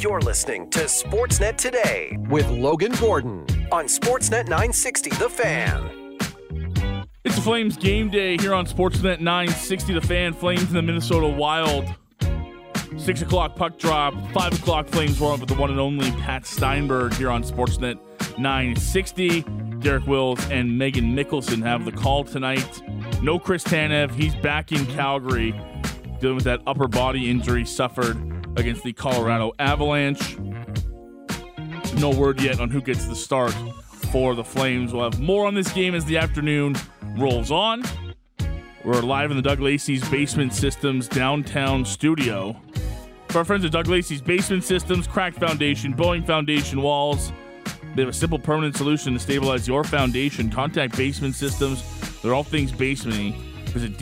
You're listening to Sportsnet Today with Logan Gordon on Sportsnet 960 The Fan. It's the Flames game day here on Sportsnet 960 The Fan. Flames in the Minnesota Wild. 6 o'clock puck drop. 5 o'clock Flames warm up with the one and only Pat Steinberg here on Sportsnet 960. Derek Wills and Megan Mickelson have the call tonight. No Chris Tanev. He's back in Calgary dealing with that upper body injury suffered against the Colorado Avalanche. No word yet on who gets the start for the Flames. We'll have more on this game as the afternoon rolls on. We're live in the Doug Lacey's Basement Systems downtown studio. For our friends at Doug Lacey's Basement Systems, Cracked Foundation, Bowing Foundation Walls, they have a simple permanent solution to stabilize your foundation. Contact Basement Systems. They're all things basementy. Visit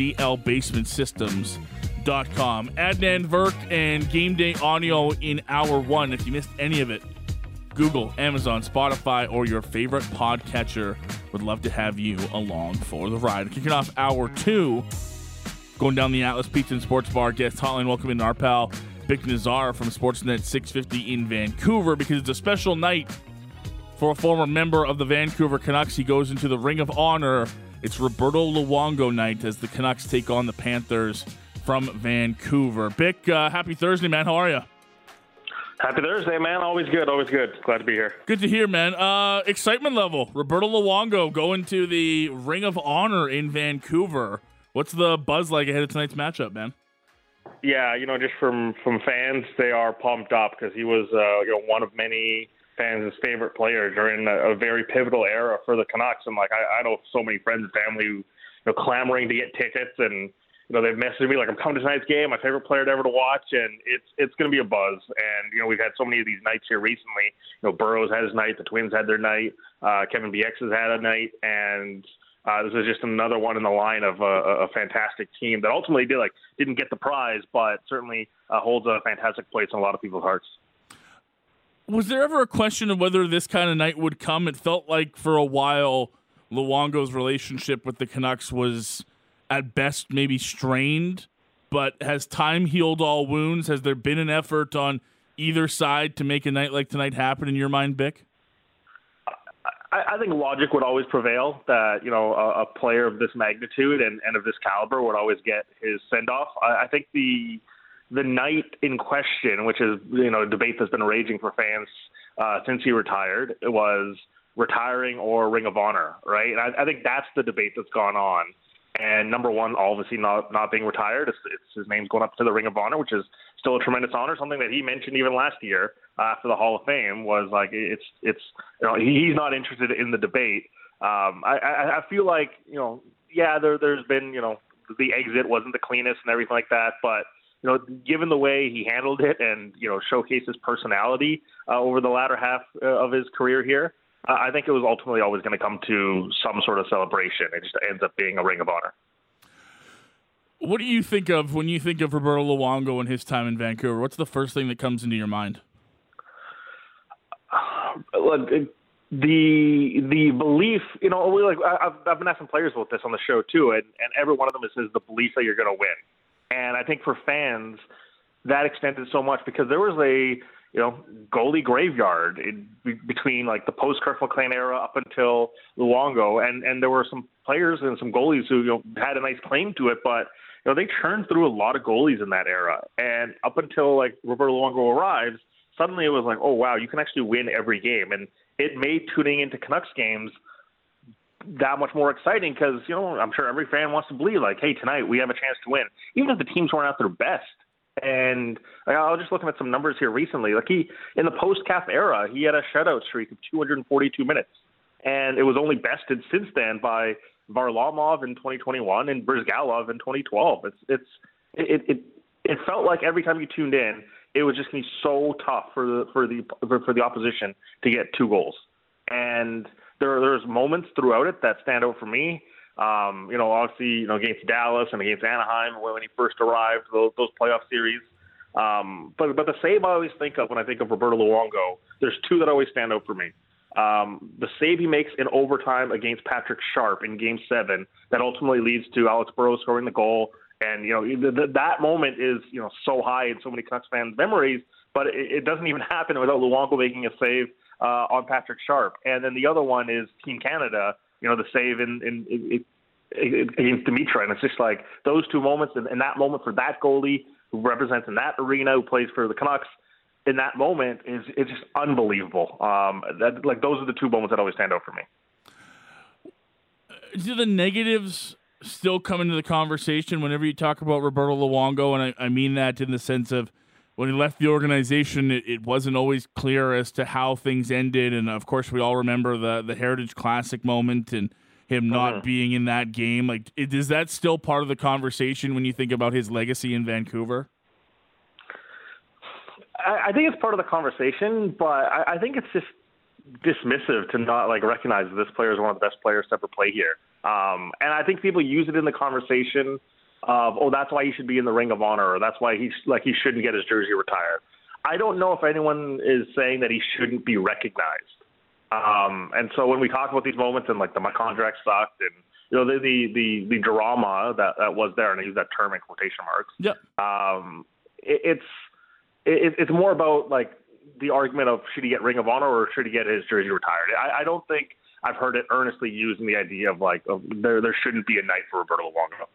dlbasementsystems.com. Adnan Virk and Game Day Audio in hour one. If you missed any of it, Google, Amazon, Spotify, or your favorite podcatcher. Would love to have you along for the ride. Kicking off hour two, going down the Atlas Pizza and Sports Bar guest hotline. Welcoming our pal Bik Nizzar from Sportsnet 650 in Vancouver because it's a special night for a former member of the Vancouver Canucks. He goes into the Ring of Honor. It's Roberto Luongo night as the Canucks take on the Panthers from Vancouver. Bik, uh, happy Thursday, man. How are you? Happy Thursday, man. Always good. Always good. Glad to be here. Good to hear, man. Uh, excitement level. Roberto Luongo going to the Ring of Honor in Vancouver. What's the buzz like ahead of tonight's matchup, man? Yeah, you know, just from from fans, they are pumped up because he was, uh, you know, one of many fans' favorite players during a, a very pivotal era for the Canucks. And like, I, I know so many friends and family who, you know, clamoring to get tickets and you know, they've messaged me like I'm coming to tonight's game, my favorite player ever to watch, and it's it's going to be a buzz. And you know, we've had so many of these nights here recently. You know, Burrows had his night, the Twins had their night, uh, Kevin Bieksa has had a night, and uh, this is just another one in the line of a, a fantastic team that ultimately did like didn't get the prize, but certainly uh, holds a fantastic place in a lot of people's hearts. Was there ever a question of whether this kind of night would come? It felt like for a while Luongo's relationship with the Canucks was at best maybe strained, but has time healed all wounds? Has there been an effort on either side to make a night like tonight happen in your mind, Bik? I, I think logic would always prevail that, you know, a, a player of this magnitude and, and of this caliber would always get his send off. I, I think the the night in question, which is, you know, a debate that's been raging for fans uh, since he retired, was retiring or Ring of Honor, right? And I, I think that's the debate that's gone on. And number one, obviously not not being retired, it's, it's his name's going up to the Ring of Honor, which is still a tremendous honor. Something that he mentioned even last year after the Hall of Fame was like it's it's you know he's not interested in the debate. Um, I, I I feel like you know yeah there there's been you know the exit wasn't the cleanest and everything like that, but you know, given the way he handled it and you know showcased his personality uh, over the latter half uh, of his career here, uh, I think it was ultimately always going to come to some sort of celebration. It just ends up being a Ring of Honor. What do you think of when you think of Roberto Luongo and his time in Vancouver? What's the first thing that comes into your mind? Look, the the belief, you know, like I've I've been asking players about this on the show too, and and every one of them says the belief that you're going to win, and I think for fans that extended so much because there was a you know, goalie graveyard in, between like the post Kirk McLean era up until Luongo, and and there were some players and some goalies who you know had a nice claim to it, but you know they churned through a lot of goalies in that era, and up until like Roberto Luongo arrives, suddenly it was like, oh wow, you can actually win every game, and it made tuning into Canucks games that much more exciting because you know I'm sure every fan wants to believe like, hey, tonight we have a chance to win, even if the teams weren't at their best and I was just looking at some numbers here recently. Like he in the post cap era, he had a shutout streak of 242 minutes, and it was only bested since then by Varlamov in 2021 and Bryzgalov in 2012. It's it's it it it felt like every time you tuned in, it was just to be so tough for the for the for the opposition to get two goals. And there there's moments throughout it that stand out for me. Um, you know, obviously, you know, against Dallas and against Anaheim when he first arrived, those, those playoff series. Um, but but the save I always think of when I think of Roberto Luongo, there's two that always stand out for me. Um, the save he makes in overtime against Patrick Sharp in Game Seven that ultimately leads to Alex Burrows scoring the goal, and you know th- th- that moment is you know so high in so many Canucks fans' memories. but it, it doesn't even happen without Luongo making a save uh, on Patrick Sharp. And then the other one is Team Canada, you know, the save in, in, in, in against Demitra. And it's just like those two moments, and, and that moment for that goalie who represents in that arena, who plays for the Canucks, in that moment is it's just unbelievable. Um, that like those are the two moments that always stand out for me. Do the negatives still come into the conversation whenever you talk about Roberto Luongo? And I, I mean that in the sense of when he left the organization, it, it, wasn't always clear as to how things ended. And of course, we all remember the the Heritage Classic moment and him not uh-huh. being in that game. Like, is that still part of the conversation when you think about his legacy in Vancouver? I, I think it's part of the conversation, but I, I think it's just dismissive to not like recognize that this player is one of the best players to ever play here. Um, and I think people use it in the conversation of, oh, that's why he should be in the Ring of Honor, or that's why he's like he shouldn't get his jersey retired. I don't know if anyone is saying that he shouldn't be recognized. Um, and so when we talk about these moments and like the my contract sucked and you know the the the, the drama that, that was there, and I use that term in quotation marks. Yeah. Um, it, it's it, it's more about like the argument of should he get Ring of Honor or should he get his jersey retired. I, I don't think I've heard it earnestly used in the idea of like of there there shouldn't be a night for Roberto Luongo.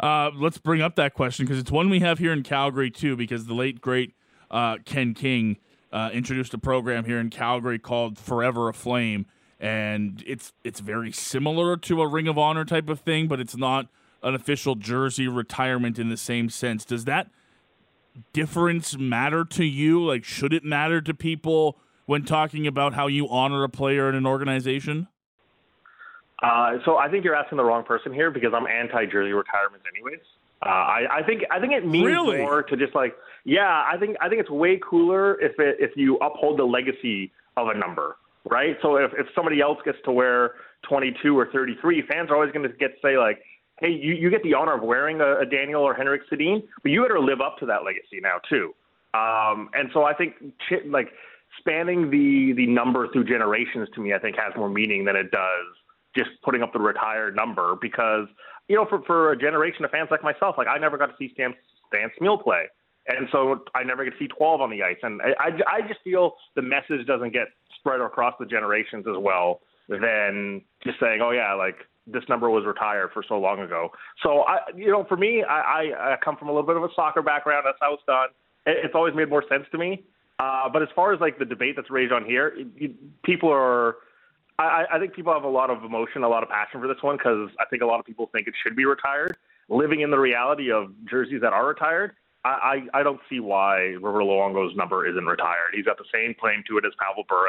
Uh, let's bring up that question because it's one we have here in Calgary too. Because the late great uh, Ken King uh, introduced a program here in Calgary called Forever a Flame, and it's it's very similar to a Ring of Honor type of thing, but it's not an official jersey retirement in the same sense. Does that difference matter to you? Like, should it matter to people when talking about how you honor a player in an organization? Uh, so I think you're asking the wrong person here because I'm anti-jersey retirements, anyways. Uh, I, I think I think it means really? more to just like yeah. I think I think it's way cooler if it if you uphold the legacy of a number, right? So if if somebody else gets to wear 22 or 33, fans are always going to get to say like, hey, you, you get the honor of wearing a, a Daniel or Henrik Sedin, but you better live up to that legacy now too. Um, and so I think like spanning the the number through generations to me, I think has more meaning than it does just putting up the retired number because you know for for a generation of fans like myself, like I never got to see Stan Stan Smyl play. And so I never get to see 12 on the ice. And I, I, I just feel the message doesn't get spread across the generations as well than just saying, oh, yeah, like this number was retired for so long ago. So I, you know, for me, I, I, I come from a little bit of a soccer background. That's how it's done. It's always made more sense to me. Uh, but as far as like the debate that's raised on here, it, it, people are. I, I think people have a lot of emotion, a lot of passion for this one because I think a lot of people think it should be retired. Living in the reality of jerseys that are retired, I, I, I don't see why River Luongo's number isn't retired. He's got the same claim to it as Pavel Bure.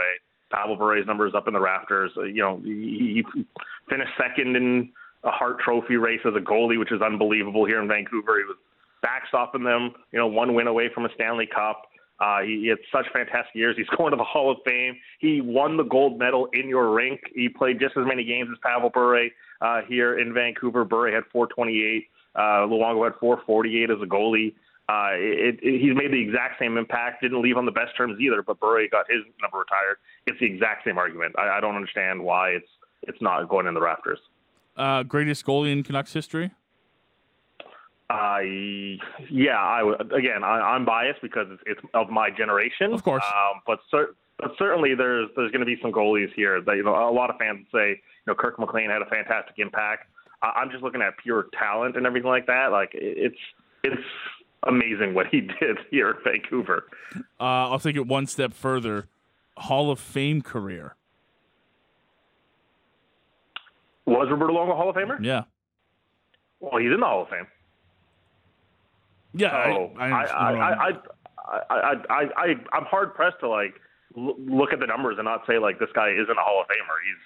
Pavel Bure's number is up in the rafters. Uh, you know, he, he finished second in a Hart Trophy race as a goalie, which is unbelievable here in Vancouver. He was backstopping them, you know, one win away from a Stanley Cup. Uh, he, he had such fantastic years. He's going to the Hall of Fame. He won the gold medal in your rink. He played just as many games as Pavel Bure uh, here in Vancouver. Bure had 428. Uh, Luongo had 448 as a goalie. Uh, it, it, he's made the exact same impact. Didn't leave on the best terms either, but Bure got his number retired. It's the exact same argument. I, I don't understand why it's it's not going in the rafters. Uh, greatest goalie in Canucks history? Uh, yeah, I again I, am biased because it's, it's, of my generation, of course. Um, but, cer- but certainly there's there's going to be some goalies here that you know a lot of fans say you know Kirk McLean had a fantastic impact. I'm just looking at pure talent and everything like that. Like it's it's amazing what he did here in Vancouver. Uh, I'll take it one step further. Hall of Fame career. Was Roberto Luongo Hall of Famer? Yeah. Well, he's in the Hall of Fame. Yeah, so I, I, I, I, I, I, I, I'm hard pressed to like look at the numbers and not say like this guy isn't a Hall of Famer. He's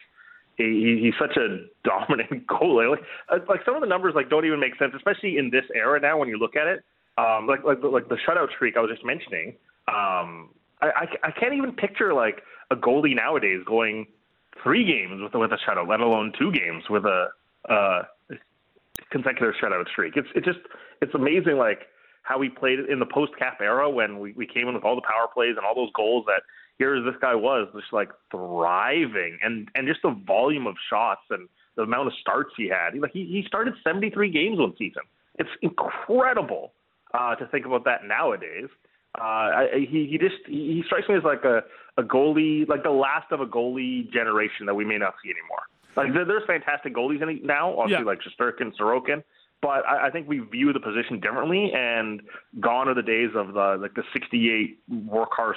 he, he's such a dominant goalie. Like, uh, like some of the numbers like don't even make sense, especially in this era now when you look at it um, like like like the shutout streak I was just mentioning. Um, I, I, I can't even picture like a goalie nowadays going three games with with a shutout, let alone two games with a uh, consecutive shutout streak. It's it just it's amazing like how we played in the post cap era when we, we came in with all the power plays and all those goals that here this guy was just like thriving and and just the volume of shots and the amount of starts he had. Like he, he started 73 games one season. It's incredible uh, to think about that nowadays. Uh, I, he he just he strikes me as like a a goalie, like the last of a goalie generation that we may not see anymore. Like there, there's fantastic goalies in it now, obviously yeah. like Shesterkin, Sorokin, but I, I think we view the position differently. And gone are the days of the like the '68 workhorse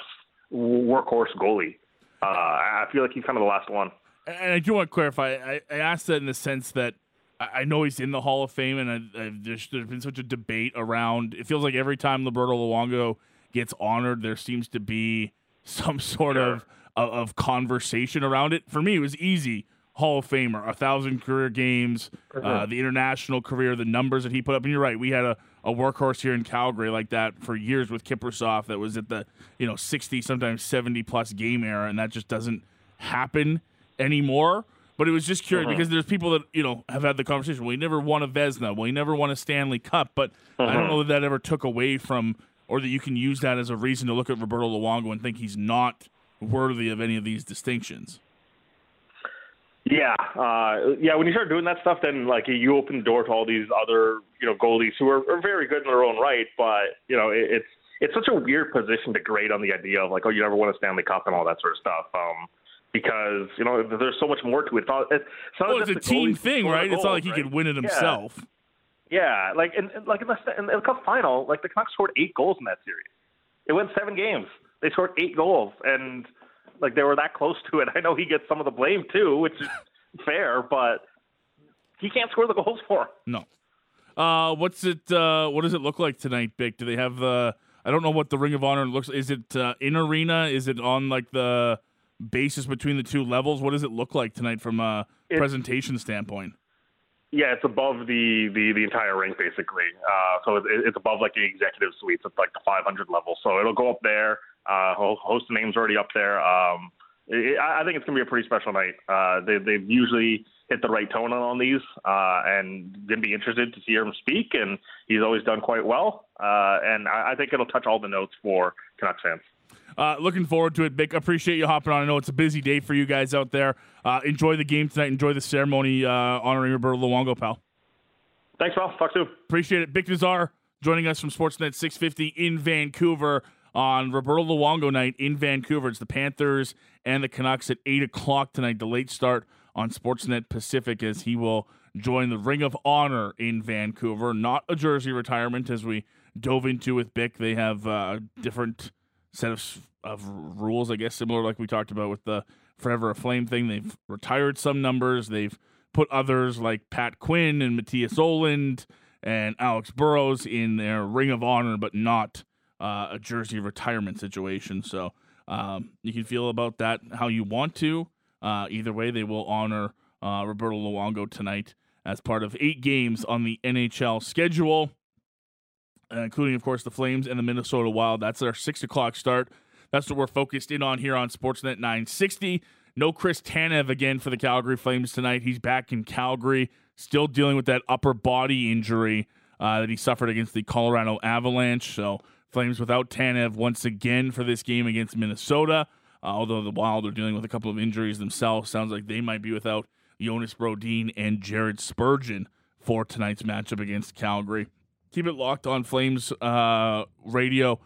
workhorse goalie. Uh, I feel like he's kind of the last one. And I do want to clarify. I, I asked that in the sense that I know he's in the Hall of Fame, and I, there's, there's been such a debate around. It feels like every time Roberto Luongo gets honored, there seems to be some sort of, of conversation around it. For me, it was easy. Hall of Famer, a thousand career games, uh, the international career, the numbers that he put up. And you're right, we had a, a workhorse here in Calgary like that for years with Kiprusoff that was at the you know 60, sometimes 70 plus game era, and that just doesn't happen anymore. But it was just curious uh-huh. because there's people that you know have had the conversation. Well, he never won a Vezina. Well, he never won a Stanley Cup. But uh-huh. I don't uh-huh. know that that ever took away from, or that you can use that as a reason to look at Roberto Luongo and think he's not worthy of any of these distinctions. Yeah, uh, yeah. When you start doing that stuff, then like you open the door to all these other you know goalies who are, are very good in their own right, but you know it, it's it's such a weird position to grade on the idea of like oh you never won a Stanley Cup and all that sort of stuff. Um, because you know there's so much more to it. It's, not, it's, not well, it's a team thing, right? Goals, it's not like he right? could win it himself. Yeah, yeah. like in, like in the, in the Cup final, like the Canucks scored eight goals in that series. It went seven games. They scored eight goals, and like they were that close to it. I know he gets some of the blame too, which is fair, but he can't score the goals for him. No. Uh, what's it? Uh, what does it look like tonight, Bik? Do they have the? I don't know what the Ring of Honor looks. Is it uh, in arena? Is it on like the basis between the two levels? What does it look like tonight from a it's, presentation standpoint? Yeah, it's above the the, the entire rink basically. Uh, so it, it's above like the executive suites. It's like the 500 level. So it'll go up there. Uh, host names already up there. Um, it, I think it's gonna be a pretty special night. Uh, they they've usually hit the right tone on these, uh, and gonna be interested to hear him speak. And he's always done quite well. Uh, and I, I think it'll touch all the notes for Canucks fans. Uh, looking forward to it, Bik. Appreciate you hopping on. I know it's a busy day for you guys out there. Uh, enjoy the game tonight. Enjoy the ceremony uh, honoring Roberto Luongo, pal. Thanks, pal. Talk soon. Appreciate it. Bik Nizzar joining us from Sportsnet 650 in Vancouver on Roberto Luongo night in Vancouver. It's the Panthers and the Canucks at 8 o'clock tonight. The late start on Sportsnet Pacific as he will join the Ring of Honor in Vancouver. Not a jersey retirement as we dove into with Bik. They have a different set of of rules, I guess, similar like we talked about with the Forever a Flame thing. They've retired some numbers. They've put others like Pat Quinn and Mattias Ohlund and Alex Burrows in their Ring of Honor, but not uh, a jersey retirement situation. So um, you can feel about that how you want to. Uh, either way, they will honor uh, Roberto Luongo tonight as part of eight games on the NHL schedule. Including, of course, the Flames and the Minnesota Wild. That's our six o'clock start. That's what we're focused in on here on Sportsnet 960. No Chris Tanev again for the Calgary Flames tonight. He's back in Calgary, still dealing with that upper body injury uh, that he suffered against the Colorado Avalanche. So, Flames without Tanev once again for this game against Minnesota. Uh, although the Wild are dealing with a couple of injuries themselves, sounds like they might be without Jonas Brodin and Jared Spurgeon for tonight's matchup against Calgary. Keep it locked on Flames uh, radio.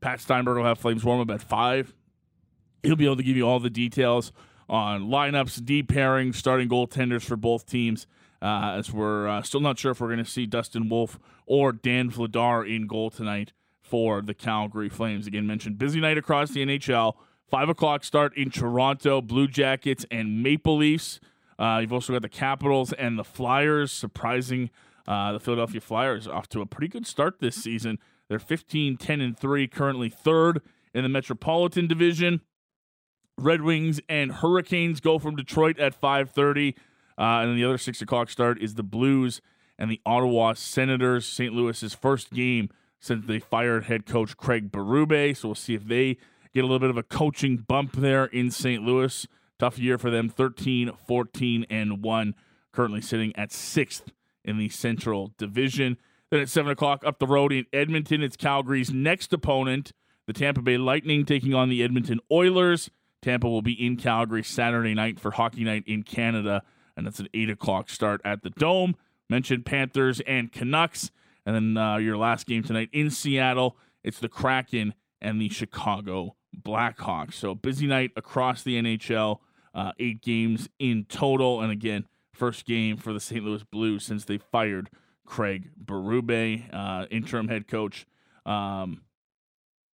Pat Steinberg will have Flames warm up at 5. He'll be able to give you all the details on lineups, deep pairings, starting goaltenders for both teams. Uh, as we're uh, still not sure if we're going to see Dustin Wolf or Dan Vladar in goal tonight for the Calgary Flames. Again, mentioned busy night across the NHL. Five o'clock start in Toronto, Blue Jackets and Maple Leafs. Uh, you've also got the Capitals and the Flyers. Surprising uh, the Philadelphia Flyers off to a pretty good start this season. They're 15, 10, and 3, currently third in the Metropolitan Division. Red Wings and Hurricanes go from Detroit at 5:30, uh, and then the other six o'clock start is the Blues and the Ottawa Senators. St. Louis's first game since they fired head coach Craig Berube, so we'll see if they get a little bit of a coaching bump there in St. Louis. Tough year for them, 13, 14, and one, currently sitting at sixth in the Central Division. Then at 7 o'clock up the road in Edmonton, it's Calgary's next opponent, the Tampa Bay Lightning, taking on the Edmonton Oilers. Tampa will be in Calgary Saturday night for Hockey Night in Canada, and that's an 8 o'clock start at the Dome. Mentioned Panthers and Canucks. And then uh, your last game tonight in Seattle, it's the Kraken and the Chicago Blackhawks. So busy night across the NHL. Uh, eight games in total, and again, first game for the St. Louis Blues since they fired Craig Berube, uh, interim head coach, um,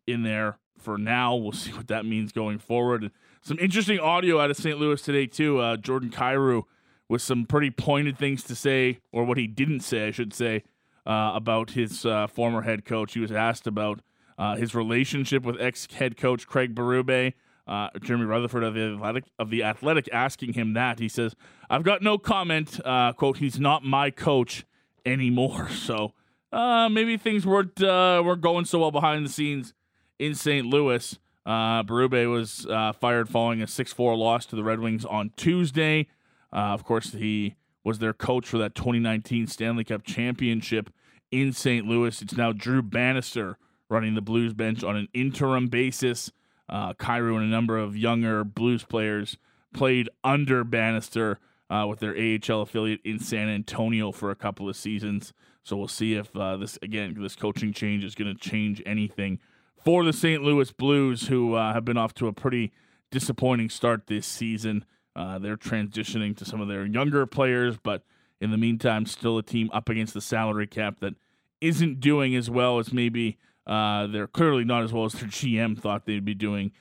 in there for now. We'll see what that means going forward. Some interesting audio out of St. Louis today too. Uh, Jordan Kyrou with some pretty pointed things to say, or what he didn't say, I should say, uh, about his uh, former head coach. He was asked about uh, his relationship with ex head coach Craig Berube. Uh, Jeremy Rutherford of the Athletic of the Athletic asking him that he says, "I've got no comment." Uh, quote: He's not my coach anymore. So uh, maybe things weren't weren't going so well behind the scenes in St. Louis. Uh, Berube was fired following a 6 4 loss to the Red Wings on Tuesday. Of course, he was their coach for that 2019 Stanley Cup championship in St. Louis. It's now Drew Bannister running the Blues bench on an interim basis. Uh, Kyrou and a number of younger Blues players played under Bannister uh, with their AHL affiliate in San Antonio for a couple of seasons. So we'll see if uh, this, again, this coaching change is going to change anything for the St. Louis Blues, who uh, have been off to a pretty disappointing start this season. Uh, they're transitioning to some of their younger players, but in the meantime, still a team up against the salary cap that isn't doing as well as maybe uh, they're clearly not as well as their GM thought they'd be doing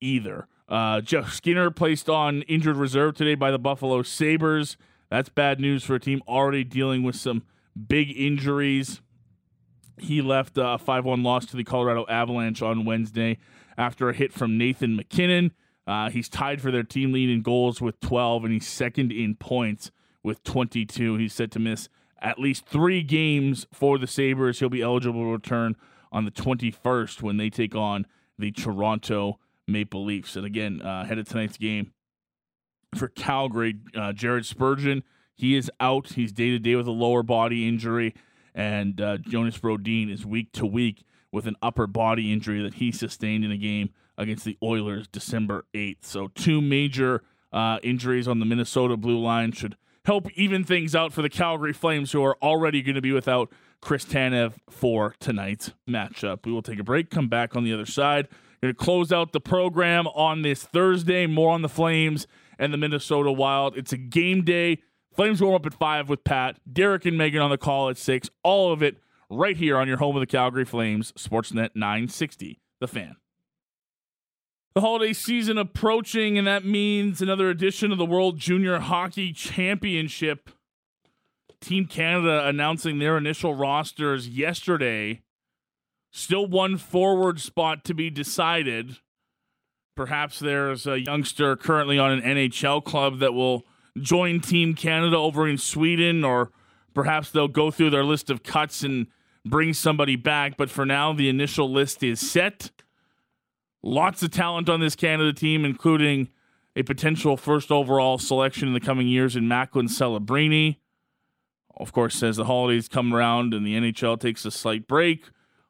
either. Uh, Jeff Skinner placed on injured reserve today by the Buffalo Sabres. That's bad news for a team already dealing with some big injuries. He left a 5 1 loss to the Colorado Avalanche on Wednesday after a hit from Nathan MacKinnon. Uh, he's tied for their team lead in goals with 12, and he's second in points with 22. He's set to miss at least three games for the Sabres. He'll be eligible to return on the 21st when they take on the Toronto Maple Leafs. And again, uh, ahead of tonight's game for Calgary, uh, Jared Spurgeon, he is out. He's day to day with a lower body injury and uh, Jonas Brodin is week to week with an upper body injury that he sustained in a game against the Oilers December 8th. So, two major uh, injuries on the Minnesota blue line should help even things out for the Calgary Flames, who are already going to be without Chris Tanev for tonight's matchup. We will take a break, come back on the other side. Going to close out the program on this Thursday. More on the Flames and the Minnesota Wild. It's a game day Flames warm up at five with Pat, Derek and Megan on the call at six. All of it right here on your home of the Calgary Flames, Sportsnet 960, The Fan. The holiday season approaching, and that means another edition of the World Junior Hockey Championship. Team Canada announcing their initial rosters yesterday. Still one forward spot to be decided. Perhaps there's a youngster currently on an NHL club that will join Team Canada over in Sweden, or perhaps they'll go through their list of cuts and bring somebody back. But for now, the initial list is set. Lots of talent on this Canada team, including a potential first overall selection in the coming years in Macklin Celebrini. Of course, as the holidays come around and the NHL takes a slight break,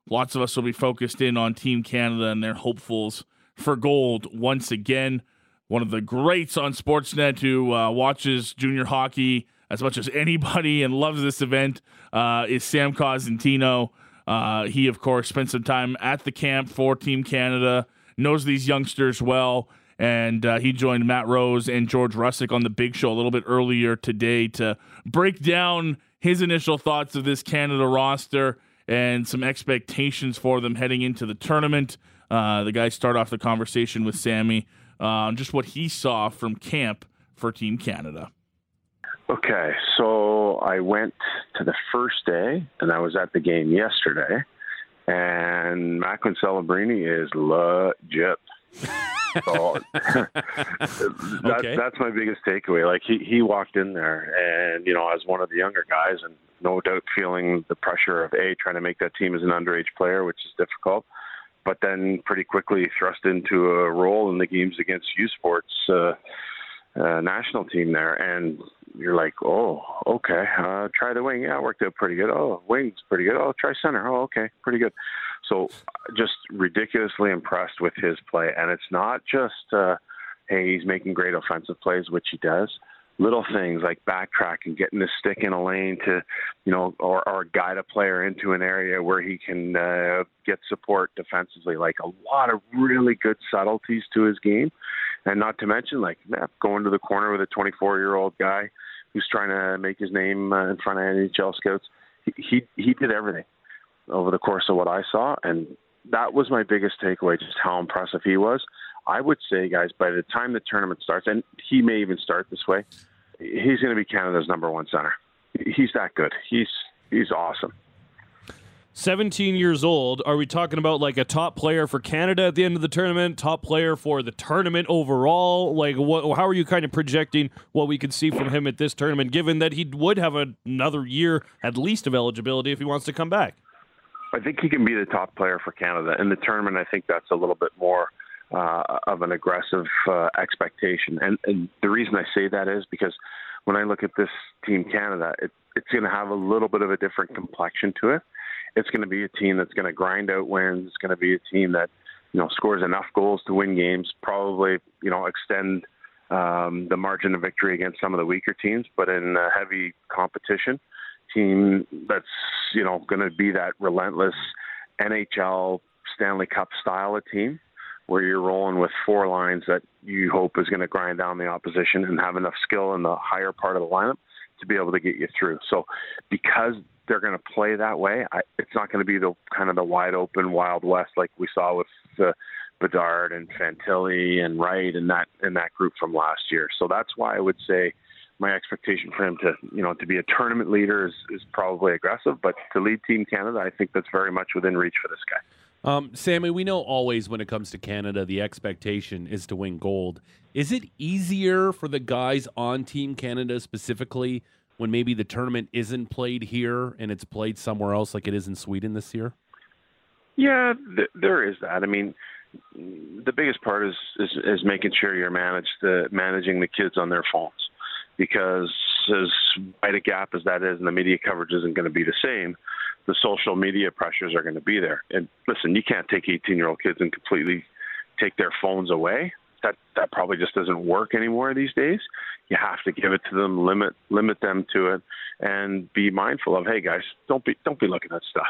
lots of us will be focused in on Team Canada and their hopefuls for gold once again one of the greats on Sportsnet who uh, watches junior hockey as much as anybody and loves this event uh, is Sam Cosentino. Uh, he, of course, spent some time at the camp for Team Canada, knows these youngsters well, and uh, he joined Matt Rose and George Russick on the Big Show a little bit earlier today to break down his initial thoughts of this Canada roster and some expectations for them heading into the tournament. Uh, the guys start off the conversation with Sammy uh, just what he saw from camp for Team Canada. Okay, so I went to the first day, and I was at the game yesterday, and Macklin Celebrini is legit. so that, okay. that's my biggest takeaway. Like he he walked in there, and you know, as one of the younger guys, and no doubt feeling the pressure of a trying to make that team as an underage player, which is difficult but then pretty quickly thrust into a role in the games against U Sports uh, uh, national team there, and you're like, oh, okay, uh, try the wing. Yeah, it worked out pretty good. Oh, wing's pretty good. Oh, try center. Oh, okay, pretty good. So, just ridiculously impressed with his play, and it's not just, uh, hey, he's making great offensive plays, which he does. Little things like backtracking, getting the stick in a lane to, you know, or, or guide a player into an area where he can uh, get support defensively. Like a lot of really good subtleties to his game, and not to mention like going to the corner with a 24 year old guy who's trying to make his name uh, in front of NHL scouts. He, he he did everything over the course of what I saw, and that was my biggest takeaway. Just how impressive he was. I would say, guys, by the time the tournament starts, and he may even start this way, he's going to be Canada's number one center. He's that good. He's he's awesome. 17 years old. Are we talking about like a top player for Canada at the end of the tournament, top player for the tournament overall? Like, what, how are you kind of projecting what we could see from him at this tournament, given that he would have another year at least of eligibility if he wants to come back? I think he can be the top player for Canada. In the tournament, I think that's a little bit more uh, of an aggressive uh, expectation. And, and the reason I say that is because when I look at this team Canada, it, it's going to have a little bit of a different complexion to it. It's going to be a team that's going to grind out wins. It's going to be a team that you know scores enough goals to win games. Probably you know extend um, the margin of victory against some of the weaker teams, but in a heavy competition, team that's you know going to be that relentless NHL Stanley Cup style of team where you're rolling with four lines that you hope is going to grind down the opposition and have enough skill in the higher part of the lineup to be able to get you through. So because they're going to play that way, I, it's not going to be the kind of the wide open Wild West like we saw with the Bedard and Fantilli and Wright and that in that group from last year. So that's why I would say my expectation for him to you know to be a tournament leader is, is probably aggressive, but to lead Team Canada, I think that's very much within reach for this guy. Um, Sammy, we know always when it comes to Canada, the expectation is to win gold. Is it easier for the guys on Team Canada specifically when maybe the tournament isn't played here and it's played somewhere else, like it is in Sweden this year? Yeah, th- there is that. I mean, the biggest part is, is is making sure you're managed the managing the kids on their phones because as wide a gap as that is, and the media coverage isn't going to be the same the social media pressures are going to be there. And listen, you can't take 18 year old kids and completely take their phones away. That that probably just doesn't work anymore these days. You have to give it to them, limit limit them to it, and be mindful of, hey guys, don't be don't be looking at stuff.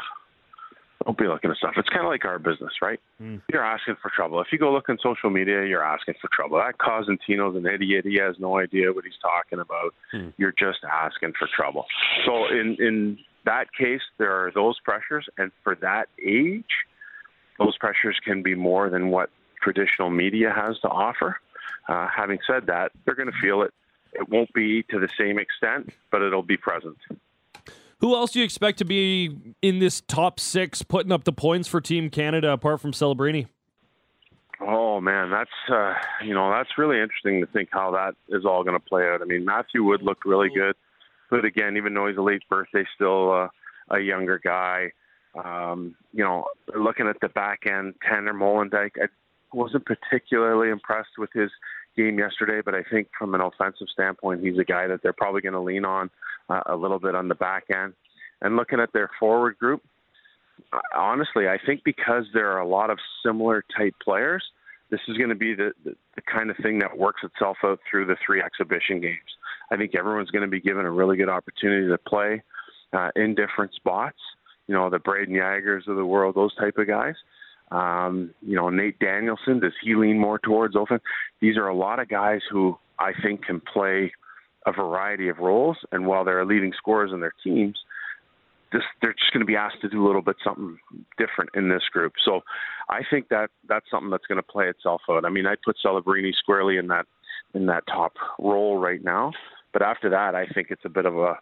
Don't be looking at stuff. It's kind of like our business, right? Mm. You're asking for trouble. If you go look on social media, you're asking for trouble. That Cosentino's an idiot. He has no idea what he's talking about. Mm. You're just asking for trouble. So in in that case, there are those pressures, and for that age, those pressures can be more than what traditional media has to offer. Uh, having said that, they're going to feel it. It won't be to the same extent, but it'll be present. Who else do you expect to be in this top six, putting up the points for Team Canada apart from Celebrini? Oh man, that's uh, you know that's really interesting to think how that is all going to play out. I mean, Matthew Wood looked really good but again, even though he's a late birthday, still uh, a younger guy. Um, you know, looking at the back end, Tanner Molendyk, I wasn't particularly impressed with his game yesterday, but I think from an offensive standpoint, he's a guy that they're probably going to lean on uh, a little bit on the back end. And looking at their forward group, honestly, I think because there are a lot of similar type players, this is going to be the, the, the kind of thing that works itself out through the three exhibition games. I think everyone's going to be given a really good opportunity to play uh, in different spots. You know, the Brayden Yagers of the world, those type of guys. Um, you know, Nate Danielson, does he lean more towards offense? These are a lot of guys who I think can play a variety of roles. And while they're leading scorers in their teams, they're just going to be asked to do a little bit something different in this group. So I think that that's something that's going to play itself out. I mean, I put Celebrini squarely in that in that top role right now. But after that, I think it's a bit of a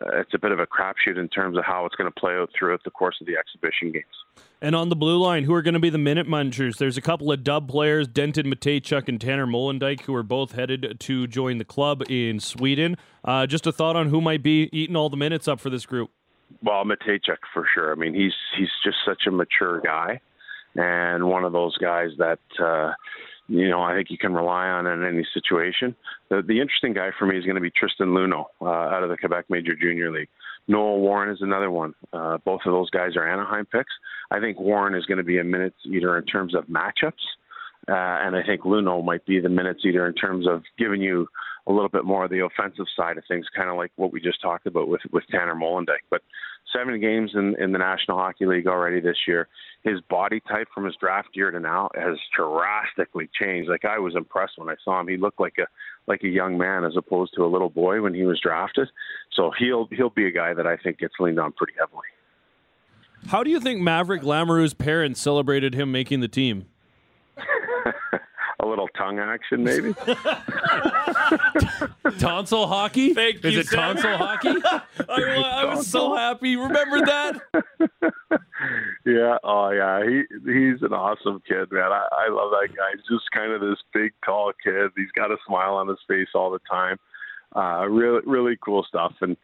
uh, it's a bit of a crapshoot in terms of how it's going to play out throughout the course of the exhibition games. And on the blue line, who are going to be the minute munchers? There's a couple of dub players, Denton Mateychuk and Tanner Molendyk, who are both headed to join the club in Sweden. Uh, just a thought on who might be eating all the minutes up for this group. Well, Mateychuk for sure. I mean, he's he's just such a mature guy, and one of those guys that. Uh, you know, I think you can rely on in any situation. The, the interesting guy for me is going to be Tristan Luneau uh, out of the Quebec Major Junior League. Noah Warren is another one. Uh, both of those guys are Anaheim picks. I think Warren is going to be a minute eater in terms of matchups. Uh, and I think Luneau might be the minutes eater in terms of giving you a little bit more of the offensive side of things, kind of like what we just talked about with, with Tanner Molendyk. But seven games in, in the National Hockey League already this year. His body type from his draft year to now has drastically changed. Like I was impressed when I saw him. He looked like a like a young man as opposed to a little boy when he was drafted. So he'll he'll be a guy that I think gets leaned on pretty heavily. How do you think Maverick Lamoureux's parents celebrated him making the team? a little tongue action, maybe. tonsil hockey? Thank Is you, it Sam. tonsil hockey? I, I was so happy. Remember that? yeah. Oh, yeah. He he's an awesome kid, man. I, I love that guy. He's just kind of this big, tall kid. He's got a smile on his face all the time. Uh, really, really cool stuff. And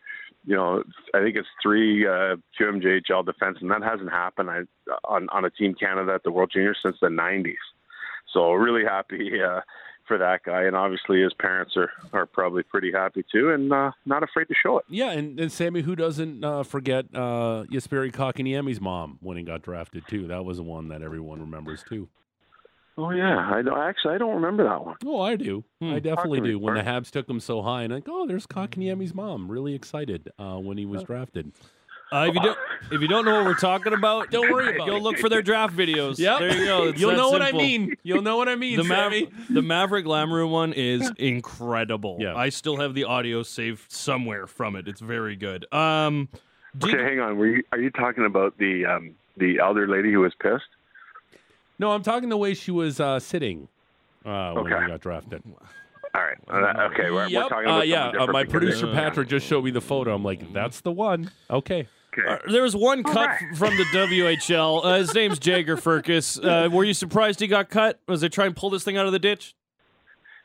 you know, I think it's three uh, QMJHL defense, and that hasn't happened I, on on a Team Canada at the World Juniors since the '90s. So really happy uh, for that guy, and obviously his parents are are probably pretty happy too, and uh, not afraid to show it. Yeah, and, and Sammy, who doesn't uh, forget uh, Jesperi Kotkaniemi's mom when he got drafted too? That was the one that everyone remembers too. Oh yeah, I don't, actually I don't remember that one. Oh, I do. Hmm. I definitely Talk to me, do. When the Habs took him so high, and i like, oh, there's Kotkaniemi's mom. Really excited uh, when he was drafted. Uh, if you don't, if you don't know what we're talking about, Don't worry about Go it. Go look for their draft videos. Yep. there you go. It's You'll that know what I mean. You'll know what I mean, The, Mav- Sammy. the Maverick Lamoureux one is incredible. Yeah. I still have the audio saved somewhere from it. It's very good. Um, did- Okay, hang on. Were you, are you talking about the um, the elder lady who was pissed? No, I'm talking the way she was uh, sitting uh, when Okay. he got drafted. All right. Uh, okay, we're, Yep. we're talking Uh, about yeah, uh, my producer Patrick just showed me the photo. I'm like, that's the one. Okay. Okay. Uh, there was one cut right. from the WHL. Uh, his name's Jagger Firkus. Uh, were you surprised he got cut? Was they trying to pull this thing out of the ditch?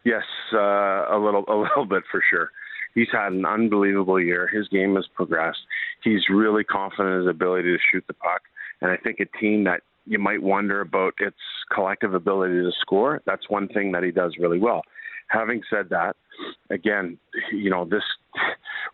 Yes, uh, a little, a little bit for sure. He's had an unbelievable year. His game has progressed. He's really confident in his ability to shoot the puck, and I think a team that you might wonder about its collective ability to score. That's one thing that he does really well. Having said that, again, you know this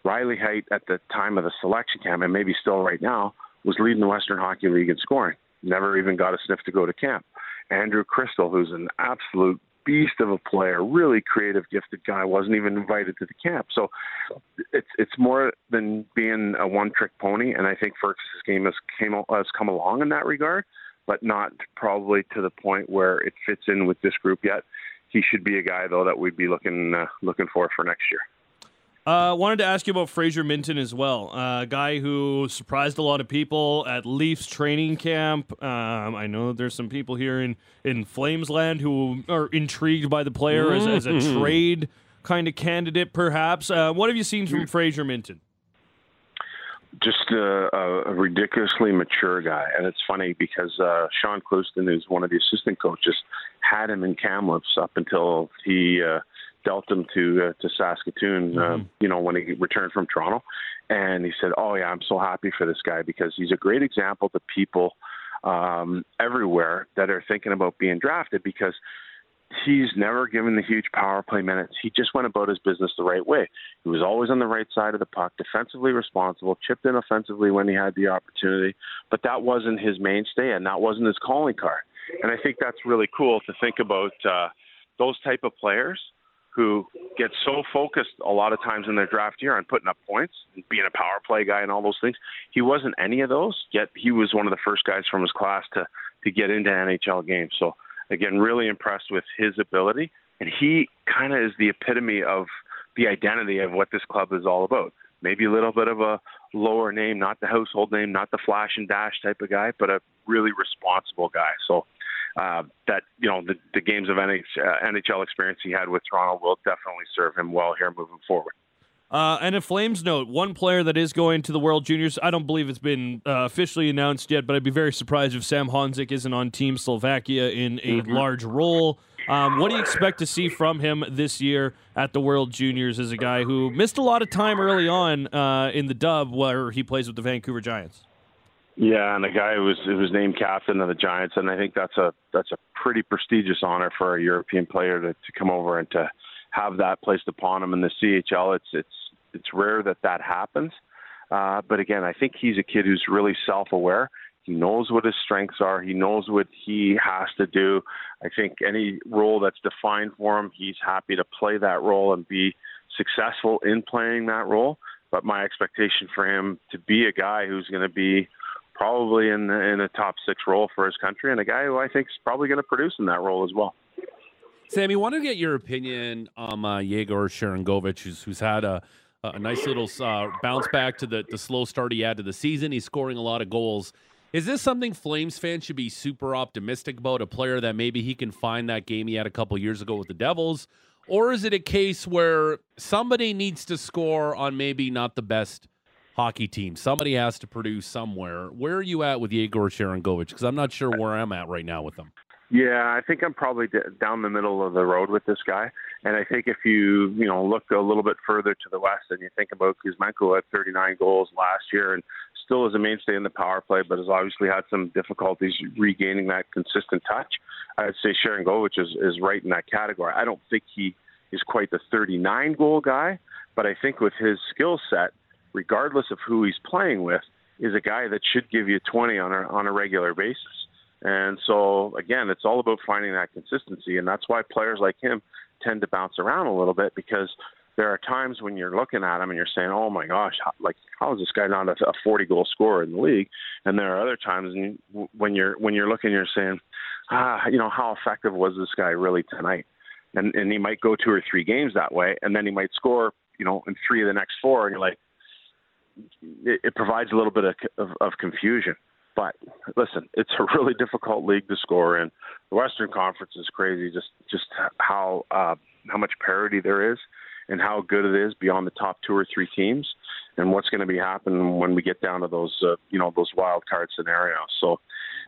Riley Heidt at the time of the selection camp, and maybe still right now, was leading the Western Hockey League in scoring. Never even got a sniff to go to camp. Andrew Cristall, who's an absolute beast of a player, really creative, gifted guy, wasn't even invited to the camp. So it's it's more than being a one-trick pony, and I think Firkus's game has came has come along in that regard, but not probably to the point where it fits in with this group yet. He should be a guy though that we'd be looking uh, looking for for next year. Uh, wanted to ask you about Fraser Minten as well. A guy who surprised a lot of people at Leafs training camp. Um, I know there's some people here in, in Flamesland who are intrigued by the player as, as a trade kind of candidate, perhaps. Uh, what have you seen from Fraser Minten? just a, a, a ridiculously mature guy. And it's funny because uh, Shaun Clouston, who's one of the assistant coaches, had him in Kamloops up until he uh, dealt him to uh, to Saskatoon. Uh, you know when he returned from Toronto, and he said, "Oh yeah, I'm so happy for this guy because he's a great example to people." Um, everywhere that are thinking about being drafted because he's never given the huge power play minutes. He just went about his business the right way. He was always on the right side of the puck, defensively responsible, chipped in offensively when he had the opportunity, but that wasn't his mainstay and that wasn't his calling card. And I think that's really cool to think about uh, those type of players who get so focused a lot of times in their draft year on putting up points and being a power play guy and all those things. He wasn't any of those, yet he was one of the first guys from his class to to get into NHL games. So again, really impressed with his ability, and he kind of is the epitome of the identity of what this club is all about. Maybe a little bit of a lower name, not the household name, not the flash and dash type of guy, but a really responsible guy. So uh, that you know the, the games of NH, uh, NHL experience he had with Toronto will definitely serve him well here moving forward. Uh, and a Flames note, one player that is going to the World Juniors, I don't believe it's been uh, officially announced yet, but I'd be very surprised if Sam Honzek isn't on Team Slovakia in a large role. Um, what do you expect to see from him this year at the World Juniors as a guy who missed a lot of time early on uh, in the dub where he plays with the Vancouver Giants? Yeah, and a guy who was who was named captain of the Giants, and I think that's a that's a pretty prestigious honor for a European player to, to come over and to have that placed upon him in the CHL. It's it's it's rare that that happens, uh, but again, I think he's a kid who's really self-aware. He knows what his strengths are. He knows what he has to do. I think any role that's defined for him, he's happy to play that role and be successful in playing that role. But my expectation for him to be a guy who's going to be probably in the, in a top six role for his country, and a guy who I think is probably going to produce in that role as well. Sammy, want to get your opinion on uh, Yegor Sharangovich, who's, who's had a, a nice little uh, bounce back to the, the slow start he had to the season. He's scoring a lot of goals. Is this something Flames fans should be super optimistic about? A player that maybe he can find that game he had a couple years ago with the Devils? Or is it a case where somebody needs to score on maybe not the best hockey team? Somebody has to produce somewhere. Where are you at with Yegor Sharangovich? Because I'm not sure where I'm at right now with him. Yeah, I think I'm probably down the middle of the road with this guy. And I think if you, you know, look a little bit further to the west and you think about Kuzmenko had 39 goals last year and still is a mainstay in the power play, but has obviously had some difficulties regaining that consistent touch. I'd say Sharangovich is, is right in that category. I don't think he is quite the 39 goal guy, but I think with his skill set, regardless of who he's playing with, is a guy that should give you 20 on a, on a regular basis. And so, again, it's all about finding that consistency. And that's why players like him tend to bounce around a little bit because there are times when you're looking at him and you're saying, "Oh my gosh, how, like how is this guy not a, a 40 goal scorer in the league?" And there are other times when you're when you're looking, you're saying, "Ah, you know, how effective was this guy really tonight?" And and he might go two or three games that way, and then he might score, you know, in three of the next four, and you're like, it, it provides a little bit of, of, of confusion. But listen, it's a really difficult league to score in. The Western Conference is crazy. Just just how uh, how much parity there is, and how good it is beyond the top two or three teams, and what's going to be happening when we get down to those uh, you know those wild card scenarios. So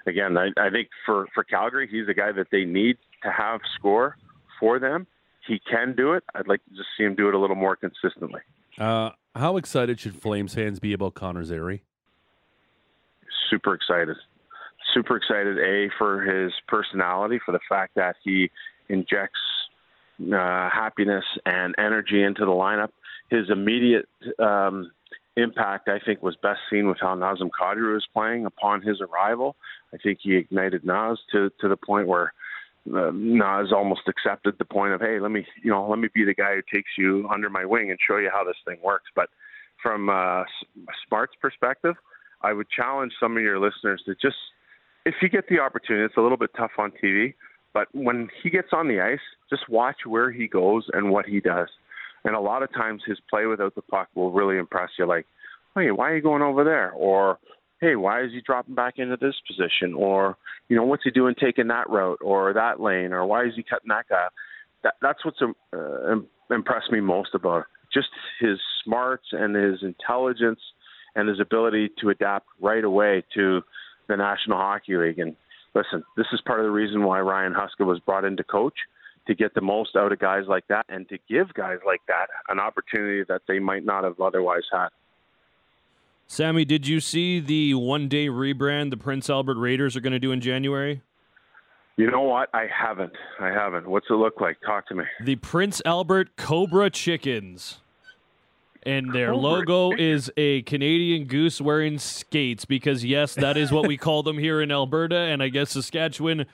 again, I, I think for for Calgary, he's a guy that they need to have score for them. He can do it. I'd like to just see him do it a little more consistently. Uh, how excited should Flames fans be about Connor Zary? super excited. Super excited, A, for his personality, for the fact that he injects uh, happiness and energy into the lineup. His immediate um, impact, I think, was best seen with how Nazem Kadri was playing upon his arrival. I think he ignited Naz to to the point where uh, Naz almost accepted the point of, hey, let me, you know, let me be the guy who takes you under my wing and show you how this thing works. But from uh, Smart's perspective, I would challenge some of your listeners to just, if you get the opportunity, it's a little bit tough on TV, but when he gets on the ice, just watch where he goes and what he does. And a lot of times his play without the puck will really impress you. Like, hey, why are you going over there? Or, hey, why is he dropping back into this position? Or, you know, what's he doing taking that route or that lane? Or why is he cutting that guy? That, that's what's uh, impressed me most about it. Just his smarts and his intelligence – and his ability to adapt right away to the National Hockey League. And listen, this is part of the reason why Ryan Huska was brought in to coach to get the most out of guys like that and to give guys like that an opportunity that they might not have otherwise had. Sammy, did you see the one day rebrand the Prince Albert Raiders are going to do in January? You know what? I haven't. I haven't. What's it look like? Talk to me. The Prince Albert Cobra Chickens and their logo is a Canadian goose wearing skates because yes, that is what we call them here in Alberta, and I guess Saskatchewan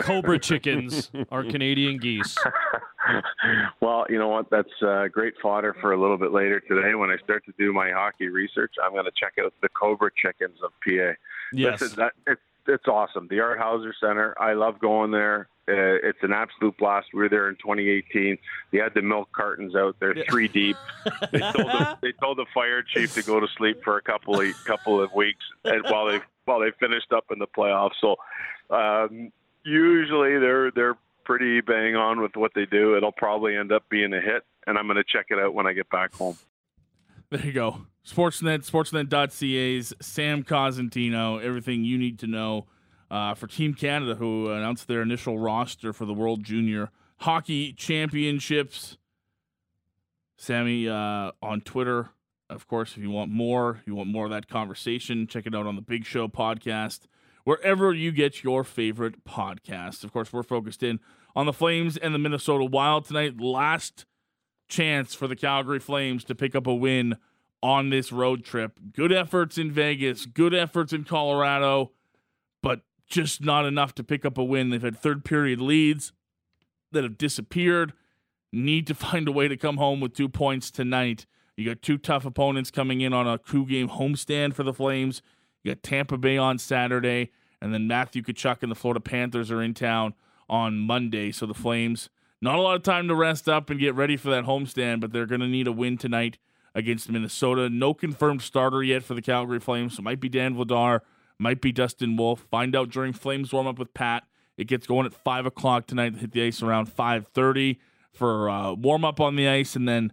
cobra chickens are Canadian geese. well, you know what? That's uh, great fodder for a little bit later today when I start to do my hockey research. I'm going to check out the cobra chickens of PA. Yes, Listen, that, it's it's awesome. The Art Hauser Center. I love going there. Uh, it's an absolute blast. We were there in 2018. They had the milk cartons out there, three deep. They told the, they told the fire chief to go to sleep for a couple of couple of weeks, and while they while they finished up in the playoffs. So um, usually they're they're pretty bang on with what they do. It'll probably end up being a hit, and I'm going to check it out when I get back home. There you go. Sportsnet, sportsnet.ca's Sam Cosentino, everything you need to know uh, for Team Canada, who announced their initial roster for the World Junior Hockey Championships. Sammy uh, on Twitter, of course, if you want more, you want more of that conversation, check it out on the Big Show podcast, wherever you get your favorite podcast. Of course, we're focused in on the Flames and the Minnesota Wild tonight. Last chance for the Calgary Flames to pick up a win on this road trip. Good efforts in Vegas, good efforts in Colorado. but just not enough to pick up a win. They've had third period leads that have disappeared. Need to find a way to come home with two points tonight. You got two tough opponents coming in on a coup game homestand for the Flames. You got Tampa Bay on Saturday, and then Matthew Tkachuk and the Florida Panthers are in town on Monday. So the Flames, not a lot of time to rest up and get ready for that homestand, but they're going to need a win tonight against Minnesota. No confirmed starter yet for the Calgary Flames. So might be Dan Vladar, might be Dustin Wolf. Find out during Flames warm up with Pat. It gets going at five o'clock tonight. Hit the ice around five thirty for uh, warm up on the ice, and then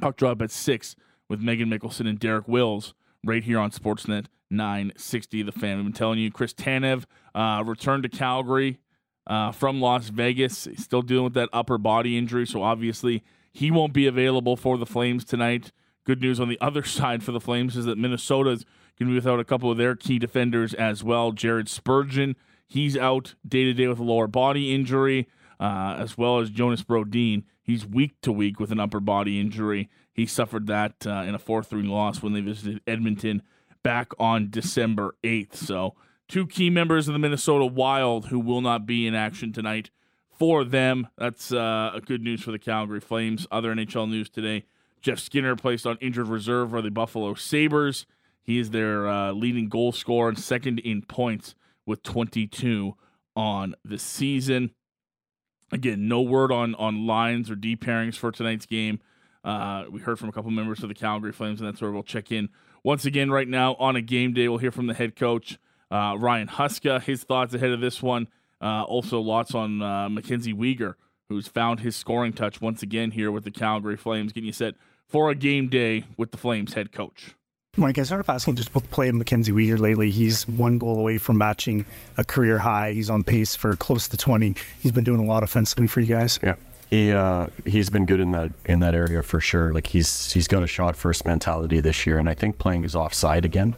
puck drop at six with Megan Mickelson and Derek Wills right here on Sportsnet 960. The fan. I've been telling you, Chris Tanev uh, returned to Calgary uh, from Las Vegas. He's still dealing with that upper body injury, so obviously he won't be available for the Flames tonight. Good news on the other side for the Flames is that Minnesota's going to be without a couple of their key defenders as well. Jared Spurgeon, he's out day to day with a lower body injury, uh, as well as Jonas Brodin. He's week to week with an upper body injury. He suffered that uh, in a 4 3 loss when they visited Edmonton back on December 8th. So, two key members of the Minnesota Wild who will not be in action tonight for them. That's uh, good news for the Calgary Flames. Other NHL news today Jeff Skinner placed on injured reserve for the Buffalo Sabres. He is their uh, leading goal scorer and second in points with 22 on the season. Again, no word on on lines or D pairings for tonight's game. Uh, we heard from a couple members of the Calgary Flames, and that's where we'll check in once again right now on a game day. We'll hear from the head coach uh, Ryan Huska, his thoughts ahead of this one. Uh, also, lots on uh, Mackenzie Weegar, who's found his scoring touch once again here with the Calgary Flames, getting you set for a game day with the Flames head coach. Mike, I started asking just about the play of Mackenzie Weegar lately. He's one goal away from matching a career high. He's on pace for close to 20. He's been doing a lot offensively for you guys. Yeah. He uh, he's been good in that in that area for sure. Like he's he's got a shot first mentality this year, and I think playing his offside again,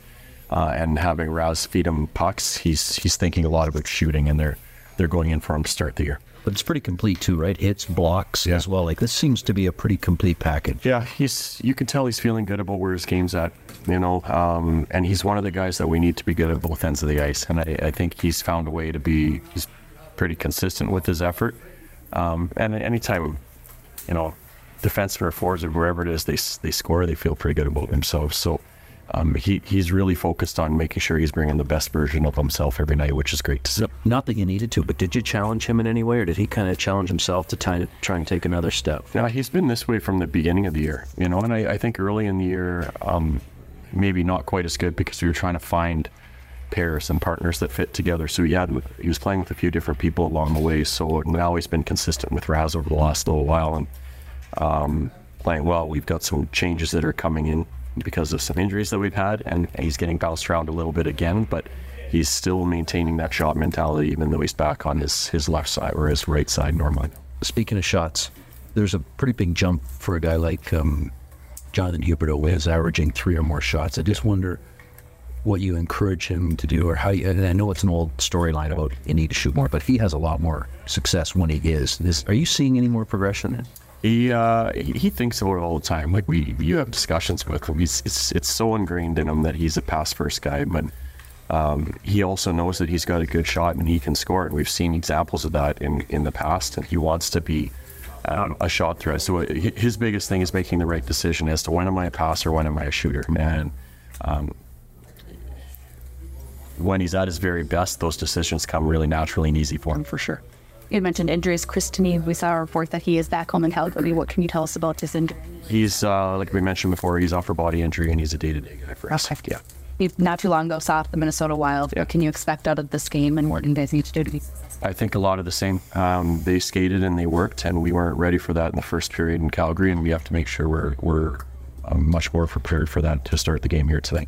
uh, and having Rouse feed him pucks, he's he's thinking a lot about shooting, and they're they're going in for him to start the year. But it's pretty complete too, right? Hits, blocks Yeah. as well. Like this seems to be a pretty complete package. Yeah, he's you can tell he's feeling good about where his game's at, you know, um, and he's one of the guys that we need to be good at both ends of the ice, and I, I think he's found a way to be he's pretty consistent with his effort, um, and anytime, you know, defensemen or forwards or wherever it is they they score, they feel pretty good about themselves. So. Um, he he's really focused on making sure he's bringing the best version of himself every night, which is great to see. Not that you needed to, but did you challenge him in any way, or did he kind of challenge himself to try, try and take another step? Yeah, he's been this way from the beginning of the year, you know, and I, I think early in the year, um, maybe not quite as good because we were trying to find pairs and partners that fit together. So he had, he was playing with a few different people along the way. So now he's been consistent with Raz over the last little while and um, playing well. We've got some changes that are coming in because of some injuries that we've had, and he's getting bounced around a little bit again, but he's still maintaining that shot mentality, even though he's back on his, his left side or his right side normally. Speaking of shots, there's a pretty big jump for a guy like um, Jonathan Huberdeau, who is averaging three or more shots. I just wonder what you encourage him to do, or how. You, and I know it's an old storyline about you need to shoot more, but he has a lot more success when he is. is are you seeing any more progression? He uh, he thinks about it all the time. Like we, you have discussions with him. He's it's it's so ingrained in him that he's a pass first guy, but um, he also knows that he's got a good shot and he can score. And we've seen examples of that in in the past. And he wants to be um, a shot threat. So uh, his biggest thing is making the right decision as to when am I a passer, when am I a shooter. And um, when he's at his very best, those decisions come really naturally and easy for him for sure. You mentioned injuries. Chris Tanev, we saw a report that he is back home in Calgary. What can you tell us about this injury? He's uh, like we mentioned before, he's off for body injury and he's a day to day guy for us. Yeah. You not too long ago saw the Minnesota Wild. What can you expect out of this game and what do you guys need to do to be I think a lot of the same. Um, they skated and they worked, and we weren't ready for that in the first period in Calgary, and we have to make sure we're we're um, much more prepared for that to start the game here today.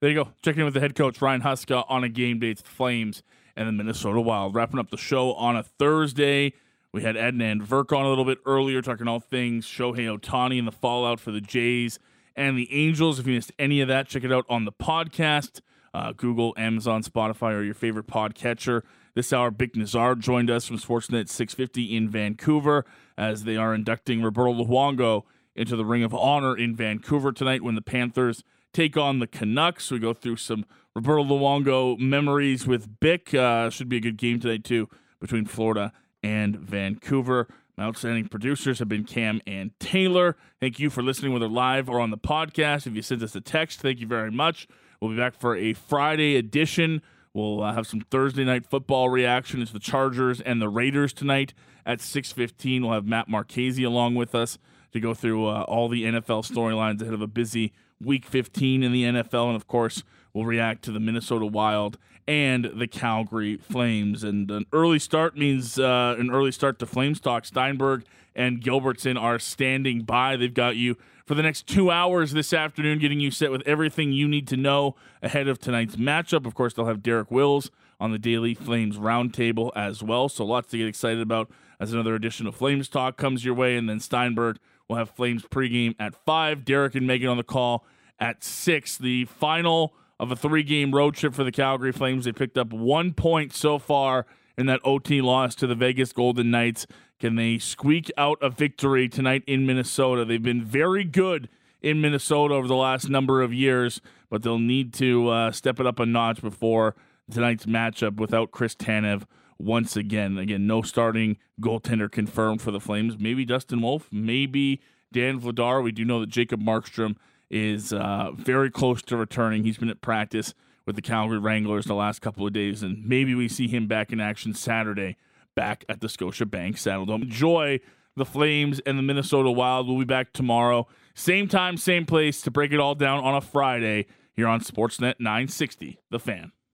There you go. Checking in with the head coach Ryan Huska on a game day. It's the Flames and the Minnesota Wild. Wrapping up the show on a Thursday. We had Adnan Virk on a little bit earlier, talking all things Shohei Ohtani and the fallout for the Jays and the Angels. If you missed any of that, check it out on the podcast. Uh, Google, Amazon, Spotify, or your favorite podcatcher. This hour, Bik Nizzar joined us from Sportsnet 650 in Vancouver as they are inducting Roberto Luongo into the Ring of Honor in Vancouver tonight when the Panthers take on the Canucks. We go through some Roberto Luongo memories with Bik. Uh, should be a good game today, too, between Florida and Vancouver. My outstanding producers have been Cam and Taylor. Thank you for listening, whether live or on the podcast. If you sent us a text, thank you very much. We'll be back for a Friday edition. We'll uh, have some Thursday night football reaction. It's the Chargers and the Raiders tonight at 6.15. We'll have Matt Marchese along with us to go through uh, all the NFL storylines ahead of a busy Week 15 in the NFL. And, of course, we'll react to the Minnesota Wild and the Calgary Flames. And an early start means uh, an early start to Flames talk. Steinberg and Gilbertson are standing by. They've got you for the next two hours this afternoon, getting you set with everything you need to know ahead of tonight's matchup. Of course, they'll have Derek Wills on the Daily Flames Roundtable as well. So lots to get excited about as another edition of Flames Talk comes your way. And then Steinberg will have Flames pregame at 5. Derek and Megan on the call at 6. The final of a three game road trip for the Calgary Flames. They picked up one point so far in that OT loss to the Vegas Golden Knights. Can they squeak out a victory tonight in Minnesota? They've been very good in Minnesota over the last number of years, but they'll need to uh, step it up a notch before tonight's matchup without Chris Tanev once again. Again, no starting goaltender confirmed for the Flames. Maybe Dustin Wolf, maybe Dan Vladar. We do know that Jacob Markstrom is uh, very close to returning. He's been at practice with the Calgary Wranglers the last couple of days, and maybe we see him back in action Saturday back at the Scotiabank Saddledome. Enjoy the Flames and the Minnesota Wild. We'll be back tomorrow, same time, same place, to break it all down on a Friday here on Sportsnet 960, The Fan.